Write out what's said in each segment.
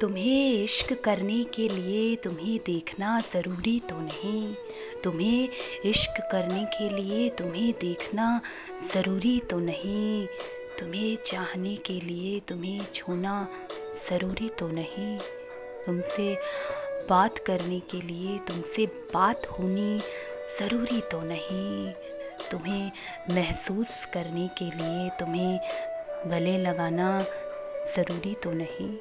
तुम्हें इश्क करने के लिए तुम्हें देखना ज़रूरी तो नहीं। तुम्हें इश्क करने के लिए तुम्हें देखना ज़रूरी तो नहीं। तुम्हें चाहने के लिए तुम्हें छूना ज़रूरी तो नहीं। तुमसे बात करने के लिए तुमसे बात होनी ज़रूरी तो नहीं। तुम्हें महसूस करने के लिए तुम्हें गले लगाना ज़रूरी तो नहीं।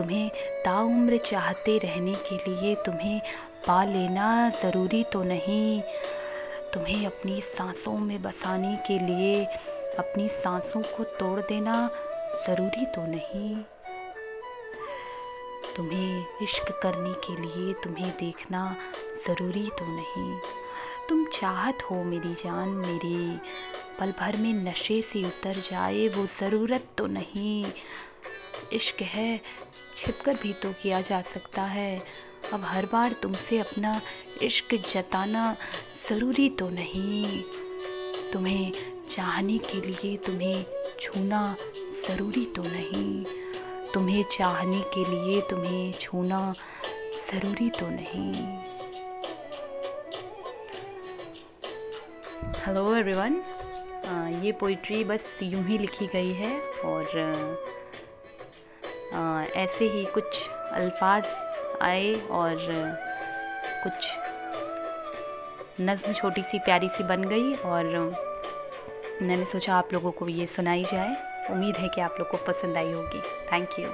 तुम्हें ताउम्र चाहते रहने के लिए तुम्हें पा लेना ज़रूरी तो नहीं। तुम्हें अपनी सांसों में बसाने के लिए, अपनी सांसों को तोड़ देना ज़रूरी तो नहीं। तुम्हें इश्क करने के लिए तुम्हें देखना ज़रूरी तो नहीं। तुम चाहत हो मेरी जान मेरी, पल भर में नशे से उतर जाए वो ज़रूरत तो नहीं। इश्क है, छिपकर भी तो किया जा सकता है। अब हर बार तुमसे अपना इश्क जताना ज़रूरी तो नहीं। तुम्हें चाहने के लिए तुम्हें छूना ज़रूरी तो नहीं। तुम्हें चाहने के लिए तुम्हें छूना ज़रूरी तो नहीं। हेलो एवरीवन ये पोइट्री बस यूँ ही लिखी गई है और ऐसे ही कुछ अल्फाज आए और कुछ नज़म छोटी सी प्यारी सी बन गई और मैंने सोचा आप लोगों को ये सुनाई जाए। उम्मीद है कि आप लोग को पसंद आई होगी। Thank you